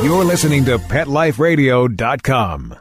You're listening to PetLifeRadio.com.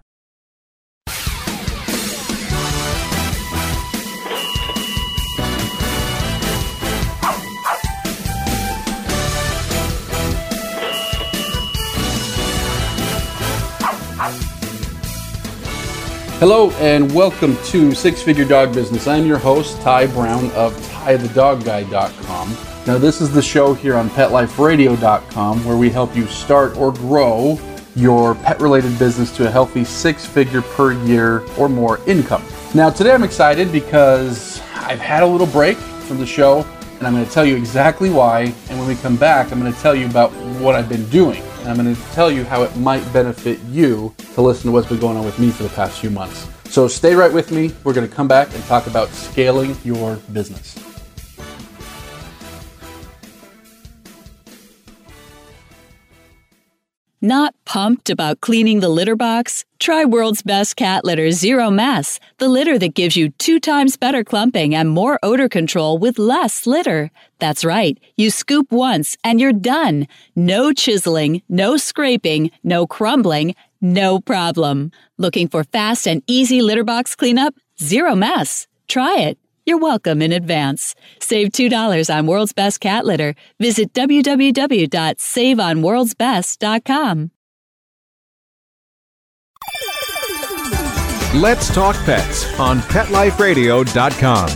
Hello and welcome to Six Figure Dog Business. I'm your host, Ty Brown of TyTheDogGuy.com. Now, this is the show here on PetLifeRadio.com where we help you start or grow your pet related business to a healthy six figure per year or more income. Now, today I'm excited because I've had a little break from the show and I'm going to tell you exactly why. And when we come back, I'm going to tell you about what I've been doing. And I'm going to tell you how it might benefit you to listen to what's been going on with me for the past few months. So stay right with me. We're going to come back and talk about scaling your business. Not pumped about cleaning the litter box? Try World's Best Cat Litter Zero Mess, the litter that gives you two times better clumping and more odor control with less litter. That's right, you scoop once and you're done. No chiseling, no scraping, no crumbling, no problem. Looking for fast and easy litter box cleanup? Zero Mess. Try it. You're welcome in advance. Save $2 on World's Best Cat Litter. Visit www.saveonworldsbest.com. Let's talk pets on PetLifeRadio.com.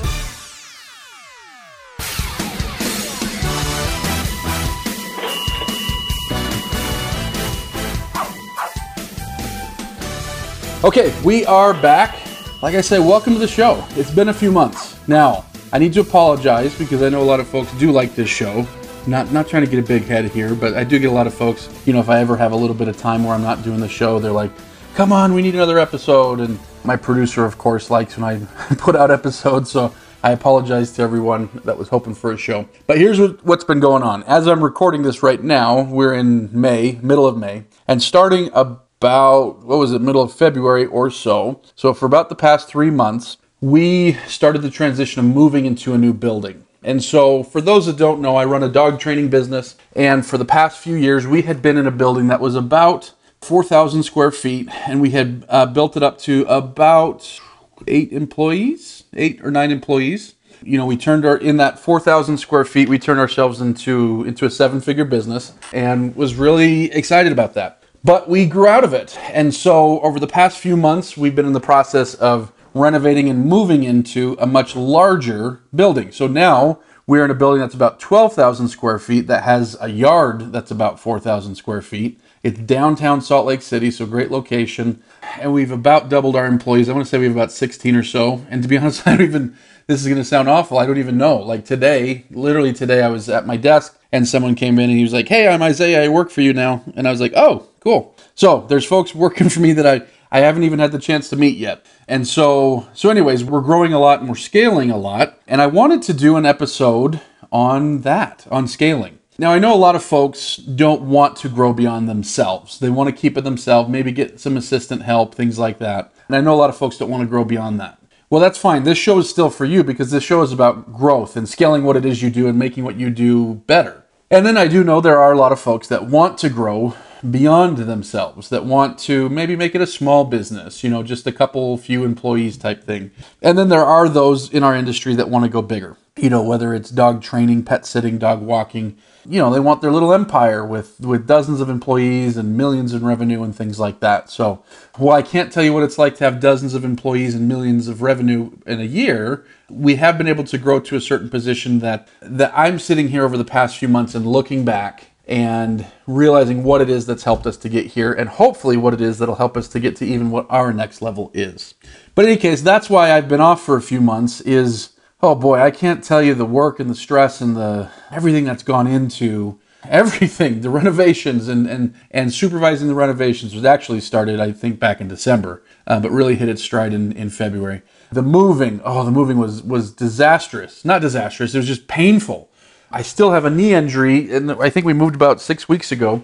Okay, we are back. Like I say, welcome to the show. It's been a few months. Now, I need to apologize because I know a lot of folks do like this show. Not not trying to get a big head here, but I do get a lot of folks, you know, if I ever have a little bit of time where I'm not doing the show, they're like, "Come on, we need another episode." And my producer, of course, likes when I put out episodes, so I apologize to everyone that was hoping for a show. But here's what, what's been going on. As I'm recording this right now, we're in May, middle of May, and starting about, what was it, middle of February or so. So for about the past three months, we started the transition of moving into a new building. And so, for those that don't know, I run a dog training business. And for the past few years, we had been in a building that was about 4,000 square feet, and we had uh, built it up to about eight employees, eight or nine employees. You know, we turned our in that 4,000 square feet, we turned ourselves into into a seven-figure business, and was really excited about that. But we grew out of it, and so over the past few months, we've been in the process of renovating and moving into a much larger building. So now we're in a building that's about 12,000 square feet that has a yard that's about 4,000 square feet. It's downtown Salt Lake City, so great location. And we've about doubled our employees. I want to say we have about 16 or so. And to be honest, I don't even, this is going to sound awful. I don't even know. Like today, literally today, I was at my desk and someone came in and he was like, Hey, I'm Isaiah. I work for you now. And I was like, Oh, cool. So there's folks working for me that I, I haven't even had the chance to meet yet. And so, so anyways, we're growing a lot and we're scaling a lot. And I wanted to do an episode on that, on scaling. Now, I know a lot of folks don't want to grow beyond themselves. They want to keep it themselves, maybe get some assistant help, things like that. And I know a lot of folks don't want to grow beyond that. Well, that's fine. This show is still for you because this show is about growth and scaling what it is you do and making what you do better. And then I do know there are a lot of folks that want to grow beyond themselves that want to maybe make it a small business, you know, just a couple few employees type thing. And then there are those in our industry that want to go bigger. You know, whether it's dog training, pet sitting, dog walking, you know, they want their little empire with with dozens of employees and millions in revenue and things like that. So, while I can't tell you what it's like to have dozens of employees and millions of revenue in a year, we have been able to grow to a certain position that that I'm sitting here over the past few months and looking back and realizing what it is that's helped us to get here and hopefully what it is that'll help us to get to even what our next level is. But in any case, that's why I've been off for a few months is oh boy, I can't tell you the work and the stress and the everything that's gone into everything, the renovations and and and supervising the renovations was actually started I think back in December, uh, but really hit its stride in in February. The moving, oh, the moving was was disastrous. Not disastrous, it was just painful I still have a knee injury, and I think we moved about six weeks ago.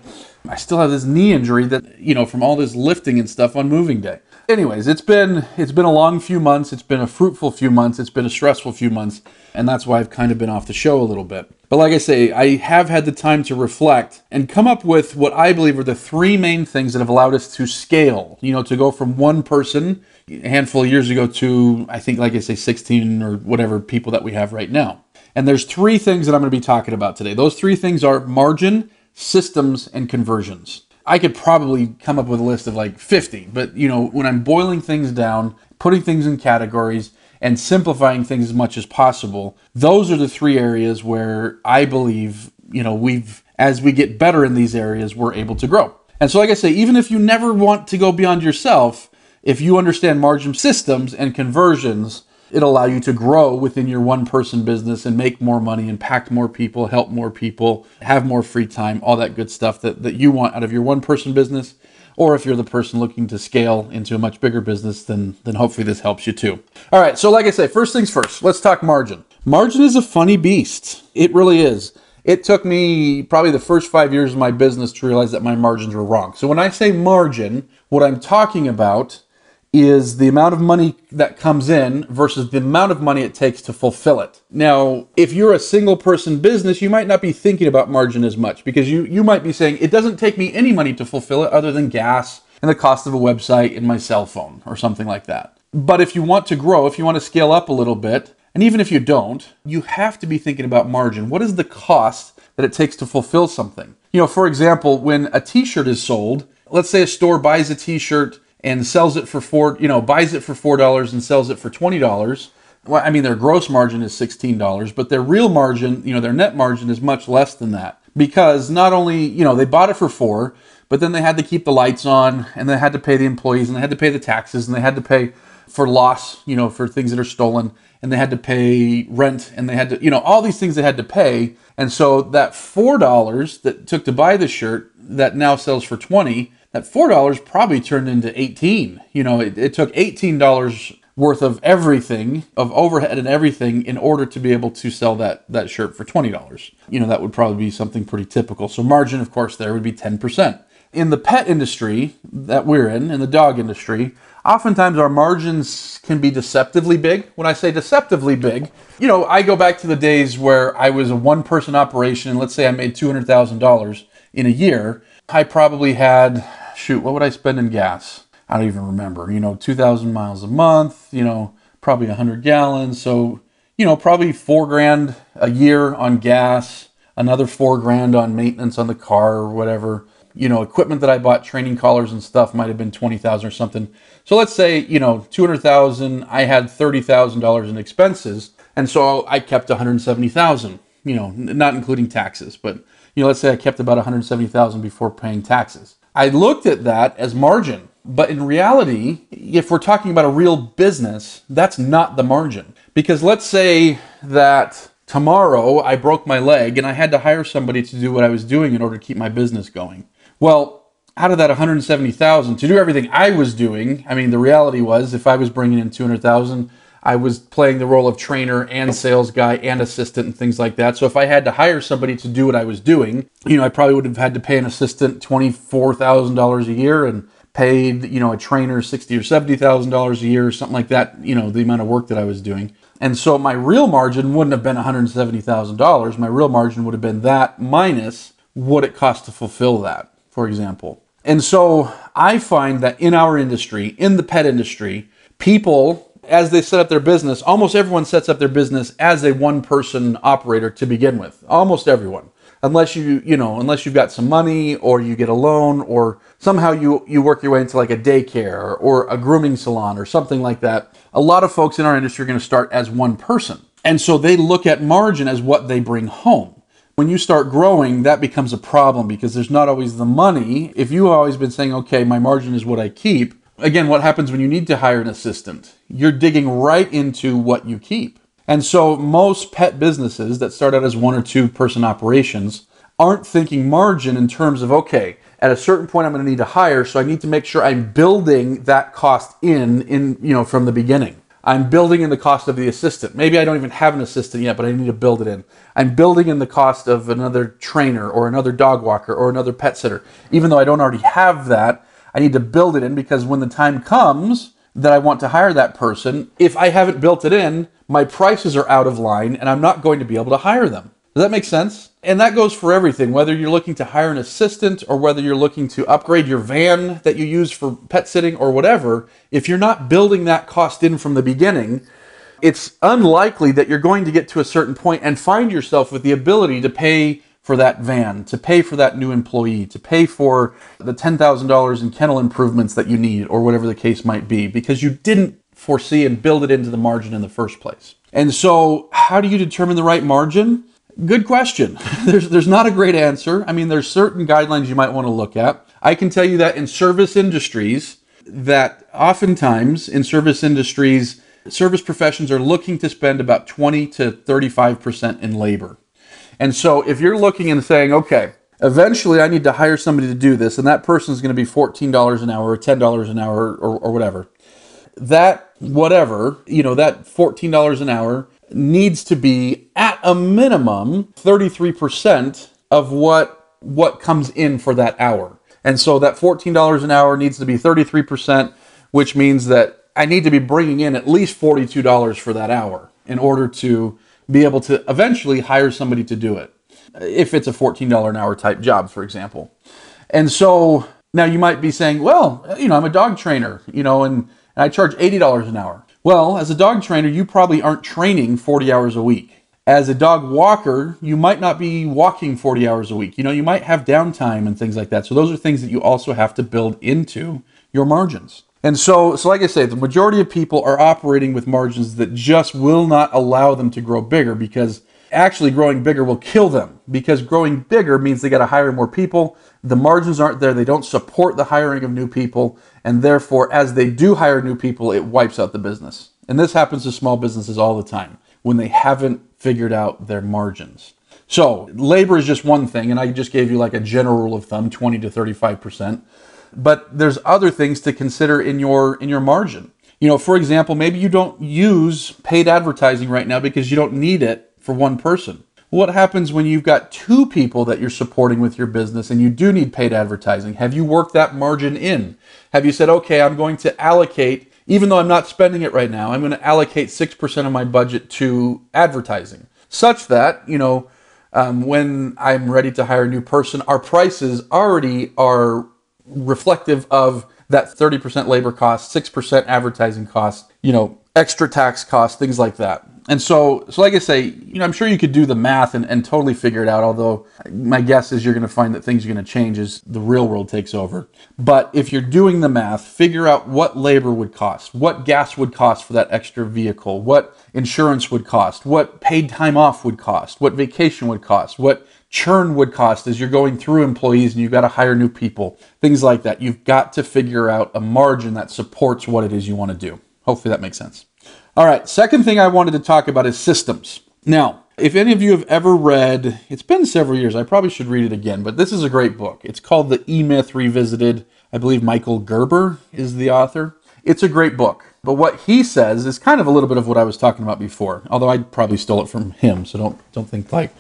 I still have this knee injury that, you know, from all this lifting and stuff on moving day. Anyways, it's been it's been a long few months, it's been a fruitful few months, it's been a stressful few months, and that's why I've kind of been off the show a little bit. But like I say, I have had the time to reflect and come up with what I believe are the three main things that have allowed us to scale, you know, to go from one person a handful of years ago to I think like I say 16 or whatever people that we have right now. And there's three things that I'm going to be talking about today. Those three things are margin, systems, and conversions. I could probably come up with a list of like 50, but you know, when I'm boiling things down, putting things in categories, and simplifying things as much as possible, those are the three areas where I believe, you know, we've, as we get better in these areas, we're able to grow. And so, like I say, even if you never want to go beyond yourself, if you understand margin systems and conversions, it'll allow you to grow within your one person business and make more money, impact more people, help more people, have more free time, all that good stuff that, that you want out of your one person business. Or if you're the person looking to scale into a much bigger business, then, then hopefully this helps you too. All right, so like I say, first things first, let's talk margin. Margin is a funny beast. It really is. It took me probably the first five years of my business to realize that my margins were wrong. So when I say margin, what I'm talking about is the amount of money that comes in versus the amount of money it takes to fulfill it. Now, if you're a single person business, you might not be thinking about margin as much because you, you might be saying, it doesn't take me any money to fulfill it other than gas and the cost of a website and my cell phone or something like that. But if you want to grow, if you want to scale up a little bit, and even if you don't, you have to be thinking about margin. What is the cost that it takes to fulfill something? You know, for example, when a t shirt is sold, let's say a store buys a t shirt and sells it for four, you know, buys it for four dollars and sells it for twenty dollars. Well, I mean, their gross margin is sixteen dollars, but their real margin, you know, their net margin is much less than that because not only, you know, they bought it for four, but then they had to keep the lights on and they had to pay the employees and they had to pay the taxes and they had to pay for loss, you know, for things that are stolen and they had to pay rent and they had to, you know, all these things they had to pay. And so that $4 that took to buy the shirt that now sells for 20, that $4 probably turned into 18. You know, it, it took $18 worth of everything, of overhead and everything in order to be able to sell that that shirt for $20. You know, that would probably be something pretty typical. So margin of course there would be 10%. In the pet industry that we're in, in the dog industry, oftentimes our margins can be deceptively big. When I say deceptively big, you know, I go back to the days where I was a one person operation and let's say I made $200,000 in a year. I probably had shoot, what would I spend in gas? I don't even remember. You know, 2,000 miles a month, you know, probably 100 gallons. So, you know, probably four grand a year on gas, another four grand on maintenance on the car or whatever. You know, equipment that I bought, training collars and stuff might have been 20,000 or something. So let's say, you know, 200,000, I had $30,000 in expenses. And so I kept 170,000, you know, not including taxes, but, you know, let's say I kept about 170,000 before paying taxes. I looked at that as margin. But in reality, if we're talking about a real business, that's not the margin. Because let's say that tomorrow I broke my leg and I had to hire somebody to do what I was doing in order to keep my business going. Well, out of that 170,000 to do everything I was doing, I mean the reality was if I was bringing in 200,000, I was playing the role of trainer and sales guy and assistant and things like that. So if I had to hire somebody to do what I was doing, you know, I probably would have had to pay an assistant $24,000 a year and paid, you know, a trainer sixty or seventy thousand dollars a year or something like that, you know, the amount of work that I was doing. And so my real margin wouldn't have been $170,000. My real margin would have been that minus what it cost to fulfill that, for example. And so I find that in our industry, in the pet industry, people as they set up their business, almost everyone sets up their business as a one person operator to begin with. Almost everyone. Unless you, you know, unless you've got some money or you get a loan or somehow you, you work your way into like a daycare or a grooming salon or something like that. A lot of folks in our industry are going to start as one person. And so they look at margin as what they bring home. When you start growing, that becomes a problem because there's not always the money. If you've always been saying, okay, my margin is what I keep, again, what happens when you need to hire an assistant? You're digging right into what you keep. And so most pet businesses that start out as one or two person operations aren't thinking margin in terms of, okay, at a certain point I'm going to need to hire, so I need to make sure I'm building that cost in in you know from the beginning. I'm building in the cost of the assistant. Maybe I don't even have an assistant yet, but I need to build it in. I'm building in the cost of another trainer or another dog walker or another pet sitter. Even though I don't already have that, I need to build it in because when the time comes that I want to hire that person, if I haven't built it in, my prices are out of line and I'm not going to be able to hire them. Does that make sense? And that goes for everything, whether you're looking to hire an assistant or whether you're looking to upgrade your van that you use for pet sitting or whatever. If you're not building that cost in from the beginning, it's unlikely that you're going to get to a certain point and find yourself with the ability to pay for that van, to pay for that new employee, to pay for the $10,000 in kennel improvements that you need, or whatever the case might be, because you didn't foresee and build it into the margin in the first place. And so, how do you determine the right margin? Good question. there's there's not a great answer. I mean, there's certain guidelines you might want to look at. I can tell you that in service industries, that oftentimes in service industries, service professions are looking to spend about 20 to 35% in labor. And so if you're looking and saying, okay, eventually I need to hire somebody to do this, and that person is going to be $14 an hour or $10 an hour or, or whatever, that whatever, you know, that $14 an hour needs to be at a minimum 33% of what what comes in for that hour. And so that $14 an hour needs to be 33%, which means that I need to be bringing in at least $42 for that hour in order to be able to eventually hire somebody to do it. If it's a $14 an hour type job, for example. And so now you might be saying, well, you know, I'm a dog trainer, you know, and, and I charge $80 an hour. Well, as a dog trainer, you probably aren't training 40 hours a week. As a dog walker, you might not be walking 40 hours a week. You know, you might have downtime and things like that. So those are things that you also have to build into your margins. And so, so like I say, the majority of people are operating with margins that just will not allow them to grow bigger because actually growing bigger will kill them because growing bigger means they got to hire more people. The margins aren't there. They don't support the hiring of new people. And therefore, as they do hire new people, it wipes out the business. And this happens to small businesses all the time when they haven't figured out their margins. So, labor is just one thing, and I just gave you like a general rule of thumb 20 to 35%. But there's other things to consider in your in your margin. You know, for example, maybe you don't use paid advertising right now because you don't need it for one person. What happens when you've got two people that you're supporting with your business and you do need paid advertising? Have you worked that margin in? Have you said, okay, I'm going to allocate, even though I'm not spending it right now, I'm going to allocate 6% of my budget to advertising, such that, you know, um, when I'm ready to hire a new person, our prices already are reflective of that 30% labor cost, 6% advertising cost, you know, extra tax costs, things like that. And so, so like I say, you know, I'm sure you could do the math and, and totally figure it out. Although my guess is you're going to find that things are going to change as the real world takes over. But if you're doing the math, figure out what labor would cost, what gas would cost for that extra vehicle, what insurance would cost, what paid time off would cost, what vacation would cost, what churn would cost as you're going through employees and you've got to hire new people, things like that. You've got to figure out a margin that supports what it is you want to do. Hopefully that makes sense. All right, second thing I wanted to talk about is systems. Now, if any of you have ever read, it's been several years, I probably should read it again, but this is a great book. It's called The E Myth Revisited. I believe Michael Gerber is the author. It's a great book, but what he says is kind of a little bit of what I was talking about before, although I probably stole it from him, so don't, don't think like,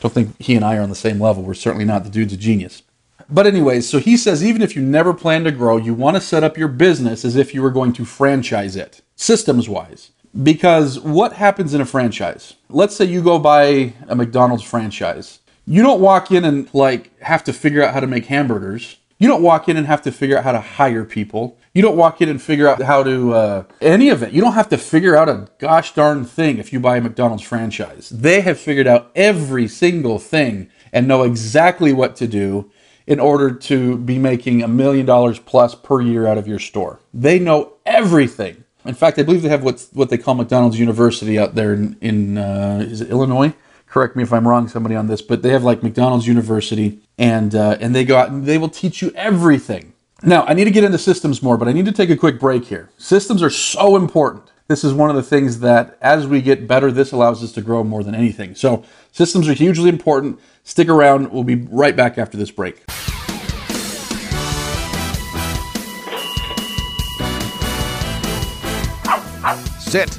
don't think he and I are on the same level. We're certainly not. The dude's a genius. But, anyways, so he says even if you never plan to grow, you want to set up your business as if you were going to franchise it, systems wise. Because what happens in a franchise? Let's say you go buy a McDonald's franchise. You don't walk in and like have to figure out how to make hamburgers. You don't walk in and have to figure out how to hire people. You don't walk in and figure out how to uh, any of it. You don't have to figure out a gosh darn thing if you buy a McDonald's franchise. They have figured out every single thing and know exactly what to do in order to be making a million dollars plus per year out of your store. They know everything. In fact, I believe they have what what they call McDonald's University out there in, in uh, is it Illinois? Correct me if I'm wrong, somebody on this, but they have like McDonald's University, and uh, and they go out and they will teach you everything. Now, I need to get into systems more, but I need to take a quick break here. Systems are so important. This is one of the things that, as we get better, this allows us to grow more than anything. So, systems are hugely important. Stick around. We'll be right back after this break. Sit,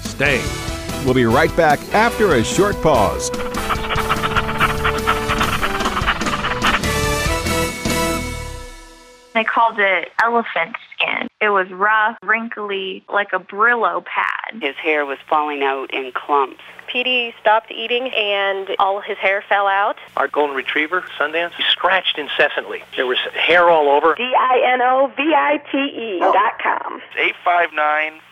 stay. We'll be right back after a short pause. They called it elephant skin. It was rough, wrinkly, like a Brillo pad. His hair was falling out in clumps. Petey stopped eating and all his hair fell out. Our golden retriever, Sundance, he scratched incessantly. There was hair all over. D-I-N-O-V-I-T-E dot com.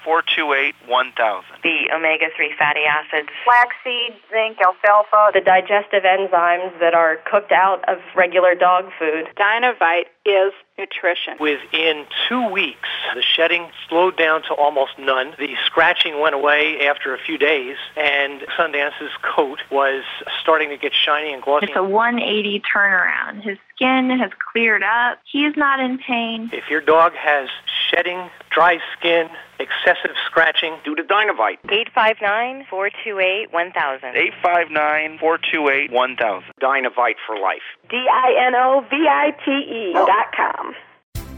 859-428-1000. The omega-3 fatty acids. Flaxseed, zinc, alfalfa, the digestive enzymes that are cooked out of regular dog food. Dinovite is nutrition. Within two weeks, the shedding slowed down to almost none. The scratching went away after a few days, and Sundance's coat was starting to get shiny and glossy. It's a 180 turnaround. His skin has cleared up. He's not in pain. If your dog has shedding, dry skin, excessive scratching, due to Dinovite. 859-428-1000. 859-428-1000. Dinovite for life. D-I-N-O-V-I-T-E dot com.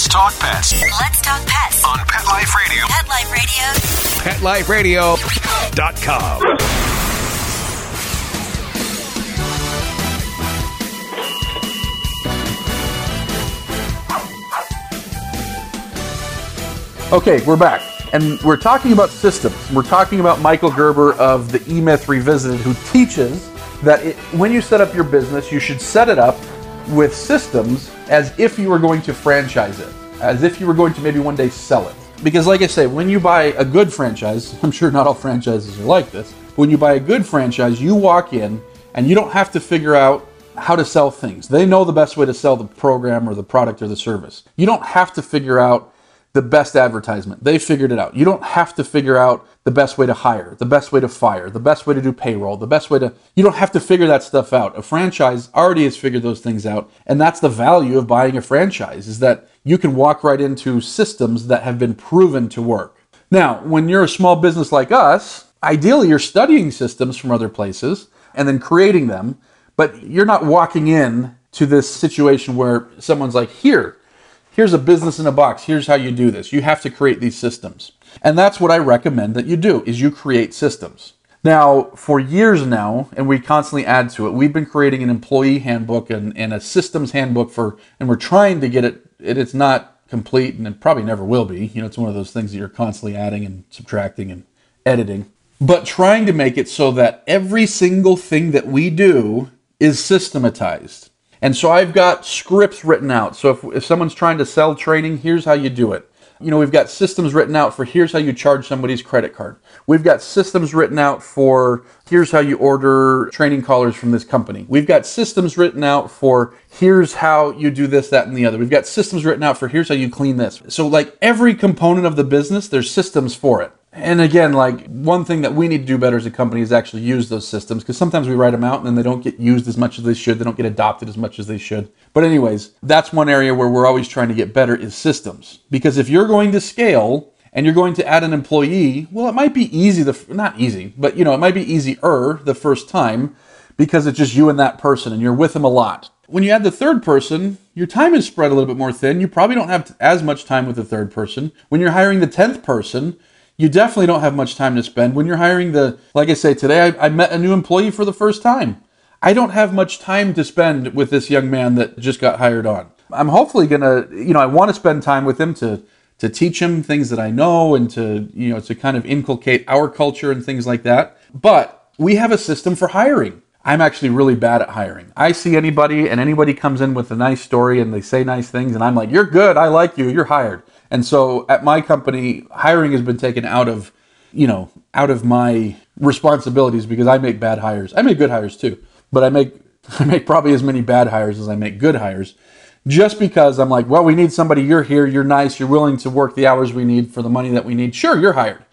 Let's talk pets Let's talk pets. on Pet Life Radio. Pet Life Radio. PetLifeRadio.com. Okay, we're back. And we're talking about systems. We're talking about Michael Gerber of the E Myth Revisited, who teaches that it, when you set up your business, you should set it up with systems as if you were going to franchise it, as if you were going to maybe one day sell it. Because, like I say, when you buy a good franchise, I'm sure not all franchises are like this, but when you buy a good franchise, you walk in and you don't have to figure out how to sell things. They know the best way to sell the program or the product or the service. You don't have to figure out the best advertisement. They figured it out. You don't have to figure out the best way to hire, the best way to fire, the best way to do payroll, the best way to. You don't have to figure that stuff out. A franchise already has figured those things out, and that's the value of buying a franchise is that you can walk right into systems that have been proven to work. Now, when you're a small business like us, ideally you're studying systems from other places and then creating them, but you're not walking in to this situation where someone's like, "Here, here's a business in a box. Here's how you do this. You have to create these systems. And that's what i recommend that you do is you create systems. Now for years now and we constantly add to it we've been creating an employee handbook and, and a systems handbook for and we're trying to get it, it it's not complete and it probably never will be. You know it's one of those things that you're constantly adding and subtracting and editing. But trying to make it so that every single thing that we do is systematized and so I've got scripts written out. So if, if someone's trying to sell training, here's how you do it. You know, we've got systems written out for here's how you charge somebody's credit card. We've got systems written out for here's how you order training collars from this company. We've got systems written out for here's how you do this, that, and the other. We've got systems written out for here's how you clean this. So, like every component of the business, there's systems for it. And again, like one thing that we need to do better as a company is actually use those systems because sometimes we write them out and then they don't get used as much as they should. They don't get adopted as much as they should. But anyways, that's one area where we're always trying to get better is systems. Because if you're going to scale and you're going to add an employee, well, it might be easy the not easy, but you know, it might be easier the first time because it's just you and that person and you're with them a lot. When you add the third person, your time is spread a little bit more thin. You probably don't have as much time with the third person. When you're hiring the 10th person, you definitely don't have much time to spend. When you're hiring the like i say today I, I, met a new employee for the first time. I don't have much time to spend with this young man that just got hired on. I'm hopefully gonna you know i want to spend time with him to to teach him things that i know and to you know to kind of inculcate our culture and things like that. But we have a system for hiring. I'm actually really bad at hiring. I see anybody and anybody comes in with a nice story and they say nice things and i'm like you're good. I like you. You're hired and so at my company, hiring has been taken out of, you know, out of my responsibilities because I make bad hires. I make good hires too, but I make I make probably as many bad hires as I make good hires. just because I'm like, well, we need somebody, you're here, you're nice, you're willing to work the hours we need for the money that we need. Sure, you're hired.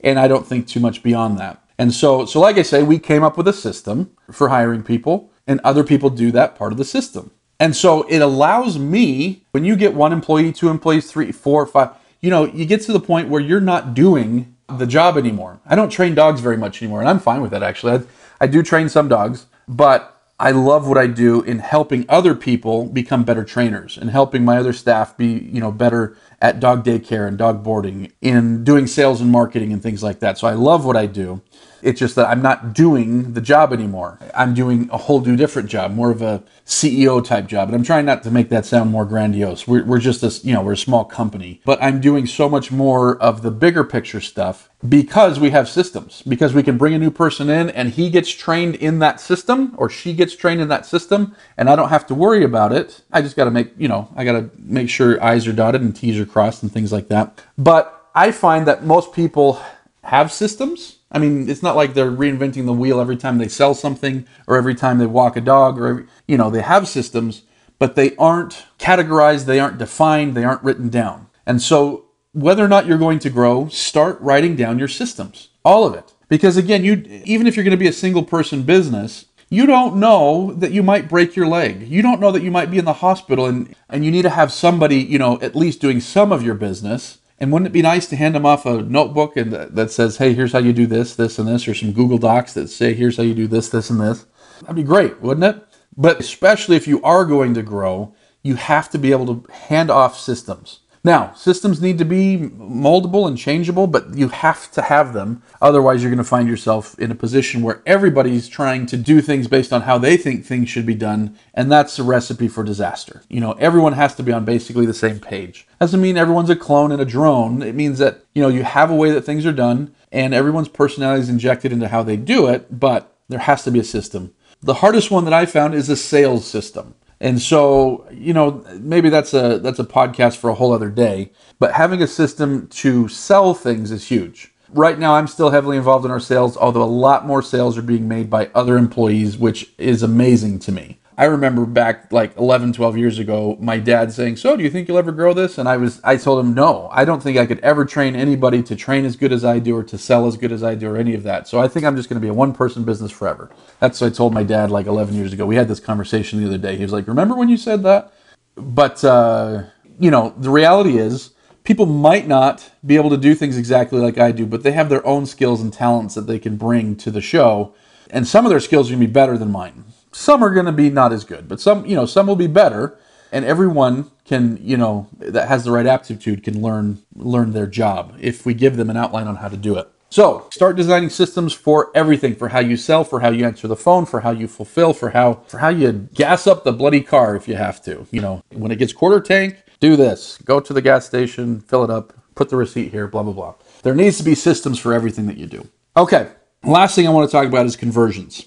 And I don't think too much beyond that. And so, so like I say, we came up with a system for hiring people, and other people do that part of the system. And so it allows me, when you get one employee, two employees, three, four, five, you know, you get to the point where you're not doing the job anymore. I don't train dogs very much anymore, and I'm fine with that actually. I, I do train some dogs, but I love what I do in helping other people become better trainers and helping my other staff be, you know, better at dog daycare and dog boarding, in doing sales and marketing and things like that. So I love what I do. It's just that I'm not doing the job anymore. I'm doing a whole new different job, more of a CEO type job. And I'm trying not to make that sound more grandiose. We're, we're just a, you know, we're a small company, but I'm doing so much more of the bigger picture stuff because we have systems, because we can bring a new person in and he gets trained in that system or she gets trained in that system and I don't have to worry about it. I just got to make, you know, I got to make sure I's are dotted and T's are crossed and things like that. But I find that most people have systems I mean, it's not like they're reinventing the wheel every time they sell something or every time they walk a dog or, you know, they have systems, but they aren't categorized, they aren't defined, they aren't written down. And so, whether or not you're going to grow, start writing down your systems, all of it. Because again, you even if you're going to be a single person business, you don't know that you might break your leg. You don't know that you might be in the hospital and, and you need to have somebody, you know, at least doing some of your business and wouldn't it be nice to hand them off a notebook and that says, "Hey, here's how you do this, this, and this," or some Google Docs that say, "Here's how you do this, this, and this"? That'd be great, wouldn't it? But especially if you are going to grow, you have to be able to hand off systems. Now, systems need to be moldable and changeable, but you have to have them. Otherwise, you're going to find yourself in a position where everybody's trying to do things based on how they think things should be done, and that's a recipe for disaster. You know, everyone has to be on basically the same page. Doesn't mean everyone's a clone and a drone. It means that, you know, you have a way that things are done, and everyone's personality is injected into how they do it, but there has to be a system. The hardest one that I found is a sales system. And so, you know, maybe that's a that's a podcast for a whole other day, but having a system to sell things is huge. Right now I'm still heavily involved in our sales, although a lot more sales are being made by other employees, which is amazing to me. I remember back like 11, 12 years ago, my dad saying, "So, do you think you'll ever grow this?" And I was, I told him, "No, I don't think I could ever train anybody to train as good as I do or to sell as good as I do or any of that. So I think I'm just going to be a one-person business forever." That's what I told my dad like 11 years ago. We had this conversation the other day. He was like, "Remember when you said that?" But uh, you know, the reality is, people might not be able to do things exactly like I do, but they have their own skills and talents that they can bring to the show, and some of their skills are going to be better than mine some are going to be not as good, but some, you know, some will be better. And everyone can, you know, that has the right aptitude can learn learn their job if we give them an outline on how to do it. So start designing systems for everything, for how you sell, for how you answer the phone, for how you fulfill, for how for how you gas up the bloody car if you have to. You know, when it gets quarter tank, do this. Go to the gas station, fill it up, put the receipt here, blah blah blah. There needs to be systems for everything that you do. Okay. Last thing I want to talk about is conversions.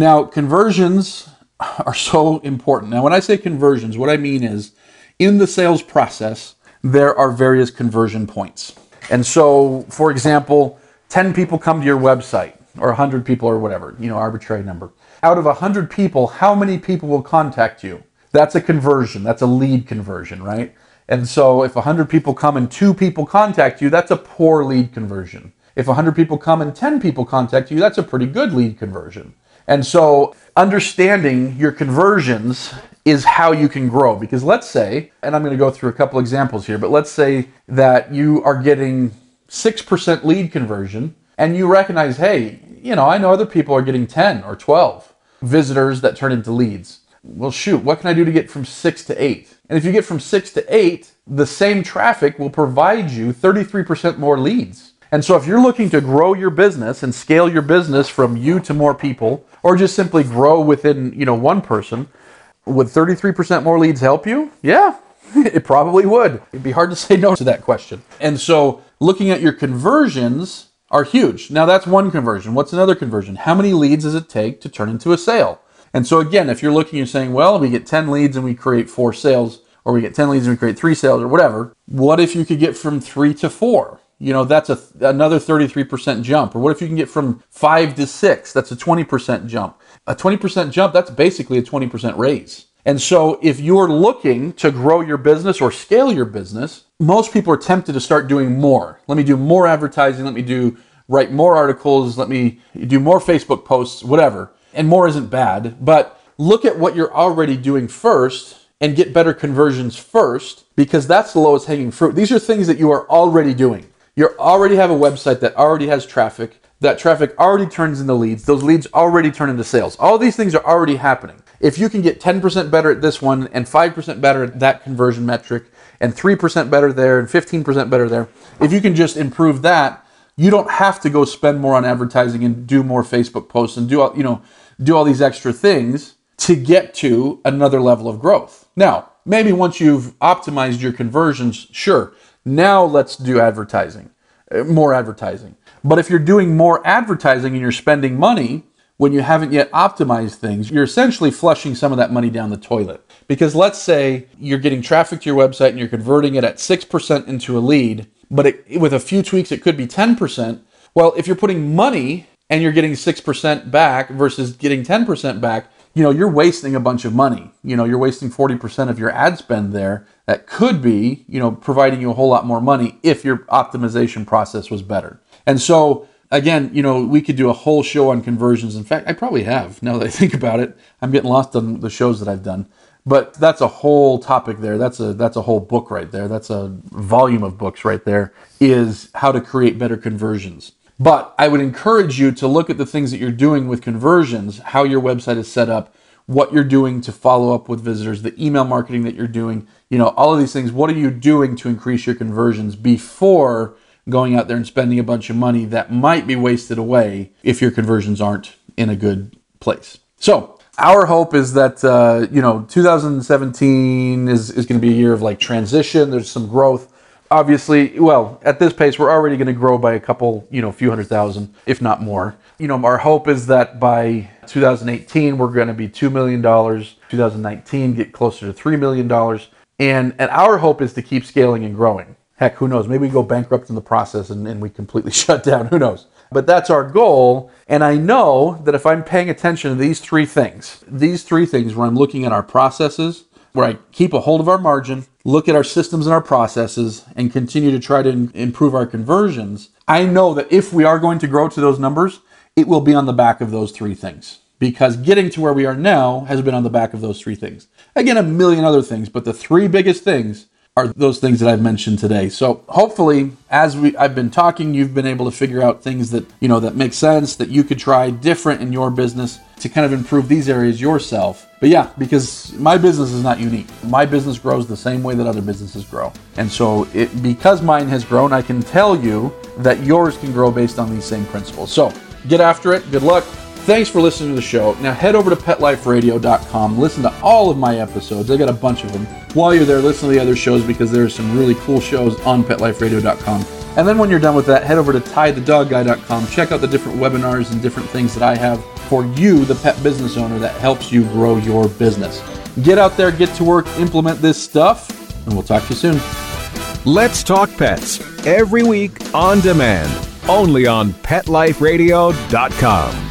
Now, conversions are so important. Now, when I say conversions, what I mean is in the sales process, there are various conversion points. And so, for example, 10 people come to your website, or 100 people, or whatever, you know, arbitrary number. Out of 100 people, how many people will contact you? That's a conversion. That's a lead conversion, right? And so, if 100 people come and two people contact you, that's a poor lead conversion. If 100 people come and 10 people contact you, that's a pretty good lead conversion. And so understanding your conversions is how you can grow. Because let's say, and I'm going to go through a couple examples here, but let's say that you are getting 6% lead conversion and you recognize, hey, you know, I know other people are getting 10 or 12 visitors that turn into leads. Well, shoot, what can I do to get from six to eight? And if you get from six to eight, the same traffic will provide you 33% more leads. And so if you're looking to grow your business and scale your business from you to more people, or just simply grow within, you know, one person, would 33% more leads help you? Yeah, it probably would. It'd be hard to say no to that question. And so looking at your conversions are huge. Now that's one conversion. What's another conversion? How many leads does it take to turn into a sale? And so again, if you're looking, you're saying, well, we get 10 leads and we create four sales, or we get 10 leads and we create three sales, or whatever. What if you could get from three to four? You know that's a another 33% jump or what if you can get from 5 to 6 that's a 20% jump a 20% jump that's basically a 20% raise And so if you're looking to grow your business or scale your business, most people are tempted to start doing more. Let me do more advertising, let me do write more articles, let me do more Facebook posts, whatever. And more isn't bad, but look at what you're already doing first and get better conversions first because that's the lowest hanging fruit. These are things that you are already doing. You already have a website that already has traffic. That traffic already turns into leads. Those leads already turn into sales. All these things are already happening. If you can get 10% better at this one and 5% better at that conversion metric and 3% better there and 15% better there, if you can just improve that, you don't have to go spend more on advertising and do more Facebook posts and do all, you know, do all these extra things to get to another level of growth. Now, maybe once you've optimized your conversions, sure. Now let's do advertising. Uh, more advertising. But if you're doing more advertising and you're spending money, when you haven't yet optimized things, you're essentially flushing some of that money down the toilet. Because let's say you're getting traffic to your website and you're converting it at 6% into a lead, but it, with a few tweaks, it could be 10%. Well, if you're putting money and you're getting 6% back versus getting 10% back, you know, you're wasting a bunch of money. You know, you're wasting 40% of your ad spend there that could be, you know, providing you a whole lot more money if your optimization process was better. And so again, you know, we could do a whole show on conversions. In fact, I probably have now that I think about it. I'm getting lost on the shows that I've done. But that's a whole topic there. That's a that's a whole book right there. That's a volume of books right there is how to create better conversions. But I would encourage you to look at the things that you're doing with conversions, how your website is set up, what you're doing to follow up with visitors, the email marketing that you're doing, you know, all of these things. What are you doing to increase your conversions before going out there and spending a bunch of money that might be wasted away if your conversions aren't in a good place. So, our hope is that uh, you know 2017 is, is going to be a year of like transition. There's some growth. Obviously, well, at this pace, we're already going to grow by a couple, you know, a few hundred thousand, if not more. You know, our hope is that by 2018, we're going to be $2 million. 2019, get closer to $3 million. And, and our hope is to keep scaling and growing. Heck, who knows? Maybe we go bankrupt in the process and, and we completely shut down. Who knows? But that's our goal. And I know that if I'm paying attention to these three things, these three things where I'm looking at our processes, where I keep a hold of our margin, look at our systems and our processes, and continue to try to improve our conversions, I know that if we are going to grow to those numbers, it will be on the back of those three things. Because getting to where we are now has been on the back of those three things. Again, a million other things, but the three biggest things are those things that I've mentioned today. So hopefully, as we I've been talking, you've been able to figure out things that you know that make sense that you could try different in your business to kind of improve these areas yourself. But yeah, because my business is not unique. My business grows the same way that other businesses grow. And so it because mine has grown, I can tell you that yours can grow based on these same principles. So, get after it. Good luck. Thanks for listening to the show. Now head over to petliferadio.com, listen to all of my episodes. I got a bunch of them. While you're there, listen to the other shows because there's some really cool shows on petliferadio.com. And then when you're done with that, head over to tythedogguy.com. Check out the different webinars and different things that I have for you, the pet business owner, that helps you grow your business. Get out there, get to work, implement this stuff, and we'll talk to you soon. Let's Talk Pets every week on demand, only on PetLifeRadio.com.